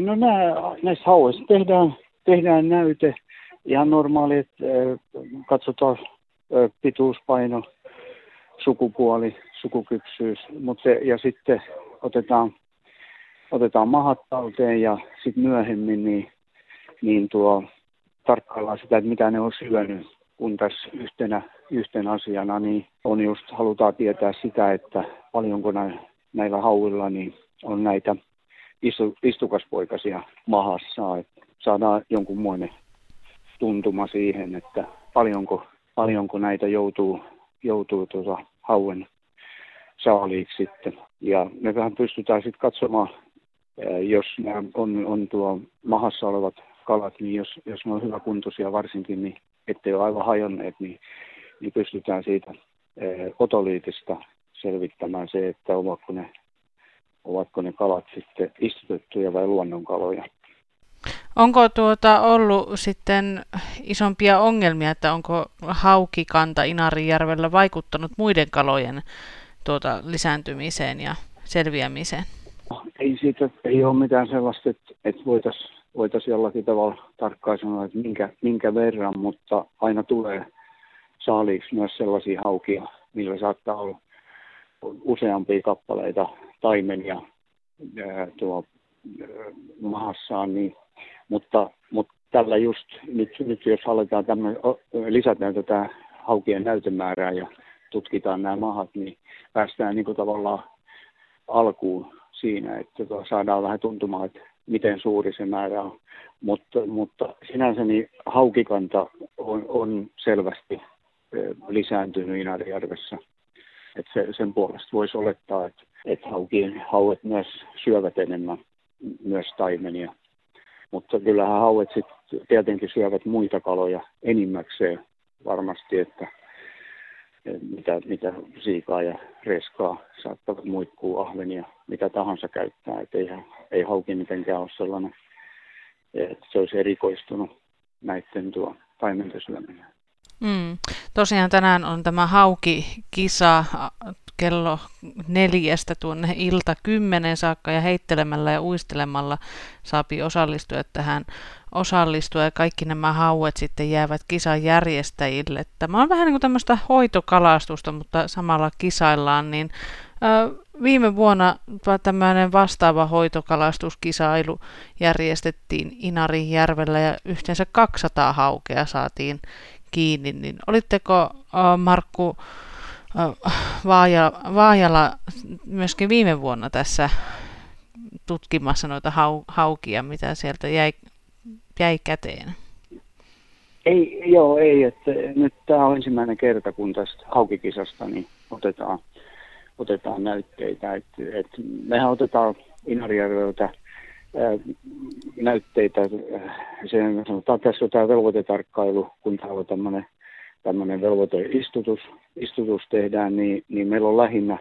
No nämä, näissä hauissa tehdään, tehdään näyte. Ihan normaali, että katsotaan pituuspaino, sukupuoli, sukukypsyys, mutta ja sitten otetaan, otetaan mahat talteen ja sitten myöhemmin niin, niin tuo, tarkkaillaan sitä, että mitä ne on syönyt, kun tässä yhtenä, yhtenä asiana niin on just, halutaan tietää sitä, että paljonko näillä hauilla niin on näitä istu, istukaspoikasia mahassa, että saadaan jonkunmoinen tuntuma siihen, että paljonko, paljonko näitä joutuu, joutuu tuota hauen saaliiksi sitten. Ja me vähän pystytään sitten katsomaan, jos nämä on, on tuo mahassa olevat kalat, niin jos, jos ne on hyväkuntoisia varsinkin, niin ettei ole aivan hajonneet, niin, niin pystytään siitä otoliitista selvittämään se, että ovatko ne, ovatko ne kalat sitten istutettuja vai luonnonkaloja. Onko tuota ollut sitten isompia ongelmia, että onko haukikanta Inarijärvellä vaikuttanut muiden kalojen tuota lisääntymiseen ja selviämiseen? Ei siitä ei ole mitään sellaista, että, että voitaisiin voitais jollakin tavalla tarkkaan sanoa, että minkä, minkä verran, mutta aina tulee saaliiksi myös sellaisia haukia, millä saattaa olla useampia kappaleita taimenia ää, tuo, ää, maassaan, niin mutta, mutta tällä just, nyt, nyt jos aletaan tämmöinen, lisätään tätä haukien näytemäärää ja tutkitaan nämä mahat, niin päästään niin kuin tavallaan alkuun siinä, että saadaan vähän tuntumaan, että miten suuri se määrä on. Mutta, mutta sinänsä niin haukikanta on, on selvästi lisääntynyt Inarijärvessä. Että se, sen puolesta voisi olettaa, että, että haukien hauet myös syövät enemmän myös taimenia. Mutta kyllähän hauet sitten tietenkin syövät muita kaloja enimmäkseen varmasti, että mitä, mitä siikaa ja reskaa saattavat muikkuu, ahvenia, mitä tahansa käyttää. Et ei, ei hauki mitenkään ole sellainen, että se olisi erikoistunut näiden tuo taimenten syöminen. Mm. Tosiaan tänään on tämä hauki-kisa kello neljästä tuonne ilta kymmenen saakka ja heittelemällä ja uistelemalla saapi osallistua tähän osallistua ja kaikki nämä hauet sitten jäävät kisan järjestäjille. Tämä on vähän niin kuin tämmöistä hoitokalastusta, mutta samalla kisaillaan, niin ö, viime vuonna tämmöinen vastaava hoitokalastuskisailu järjestettiin Inarijärvellä ja yhteensä 200 haukea saatiin kiinni, niin olitteko Markku Vaajala myöskin viime vuonna tässä tutkimassa noita haukia, mitä sieltä jäi, jäi käteen? Ei, joo, ei. Että nyt tämä on ensimmäinen kerta, kun tästä haukikisasta niin otetaan, otetaan näytteitä. Et, et mehän otetaan Inarijärveltä näytteitä. Se, sanotaan, tässä on tämä velvoitetarkkailu, kun täällä on tämmöinen tämmöinen velvoiteistutus istutus tehdään, niin, niin meillä on lähinnä,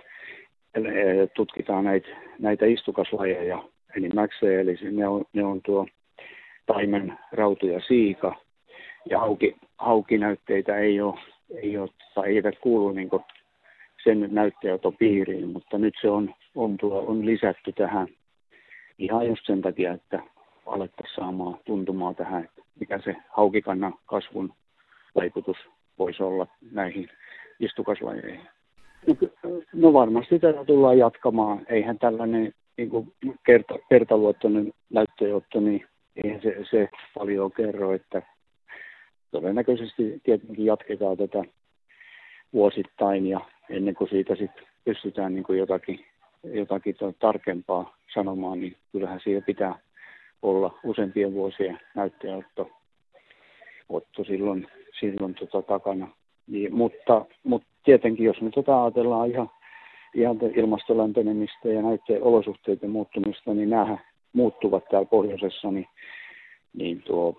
tutkitaan näitä, näitä istukaslajeja enimmäkseen, eli ne on, ne on tuo taimen, rautu ja siika, ja hauki, haukinäytteitä ei ole, ei ole tai eivät kuulu niin sen näytteenottopiiriin, mutta nyt se on, on, tuo, on lisätty tähän ihan just sen takia, että alettaisiin saamaan tuntumaa tähän, että mikä se haukikannan kasvun vaikutus voisi olla näihin istukaslajeihin. No, no varmasti tätä tullaan jatkamaan. Eihän tällainen niin kuin kerta, kertaluottoinen näyttöönotto, niin eihän se, se paljon kerro, että todennäköisesti tietenkin jatketaan tätä vuosittain ja ennen kuin siitä sitten pystytään niin kuin jotakin, jotakin tarkempaa sanomaan, niin kyllähän siihen pitää olla useampien vuosien näyttöönotto otto silloin, silloin tota takana. Niin, mutta, mutta tietenkin, jos me tota ajatellaan ihan, ihan ilmastolämpenemistä ja näiden olosuhteiden muuttumista, niin nämä muuttuvat täällä pohjoisessa, niin, niin tuo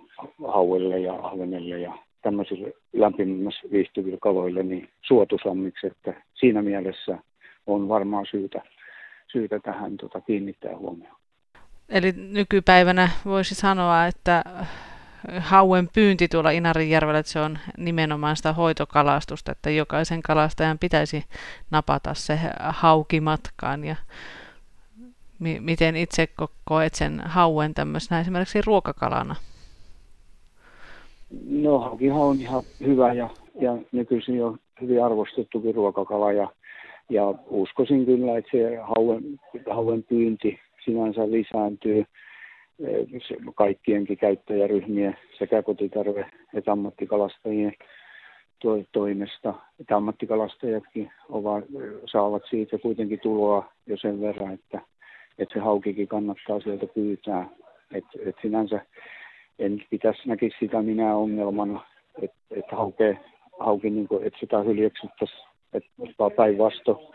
hauelle ja ahvenelle ja tämmöisille lämpimässä viihtyville kaloille niin suotusammiksi, että siinä mielessä on varmaan syytä, syytä tähän tota, kiinnittää huomioon. Eli nykypäivänä voisi sanoa, että hauen pyynti tuolla Inarijärvellä, että se on nimenomaan sitä hoitokalastusta, että jokaisen kalastajan pitäisi napata se hauki matkaan ja miten itse koet sen hauen tämmöisenä esimerkiksi ruokakalana? No haukihan on ihan hyvä ja, ja nykyisin on hyvin arvostettukin ruokakala ja, ja uskoisin kyllä, että se hauen, hauen pyynti sinänsä lisääntyy kaikkienkin käyttäjäryhmien sekä kotitarve- että ammattikalastajien toimesta. Että ammattikalastajatkin ovat, saavat siitä kuitenkin tuloa jo sen verran, että, että se haukikin kannattaa sieltä pyytää. Että, että sinänsä en pitäisi näkisi sitä minä ongelmana, että, että hauke, hauki, niin sitä hyljeksyttäisiin, että päinvastoin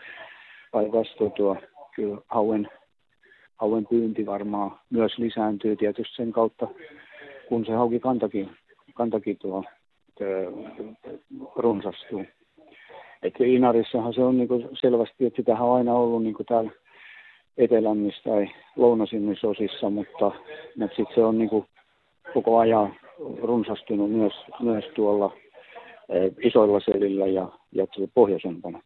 päinvasto tuo kyllä hauen hauen pyynti varmaan myös lisääntyy tietysti sen kautta, kun se hauki kantakin, tuo runsastuu. Et Inarissahan se on niinku selvästi, että sitähän on aina ollut niinku täällä etelämmissä tai lounasimmissa osissa, mutta, mutta sit se on niinku koko ajan runsastunut myös, myös tuolla e, isoilla selillä ja, ja pohjoisempana.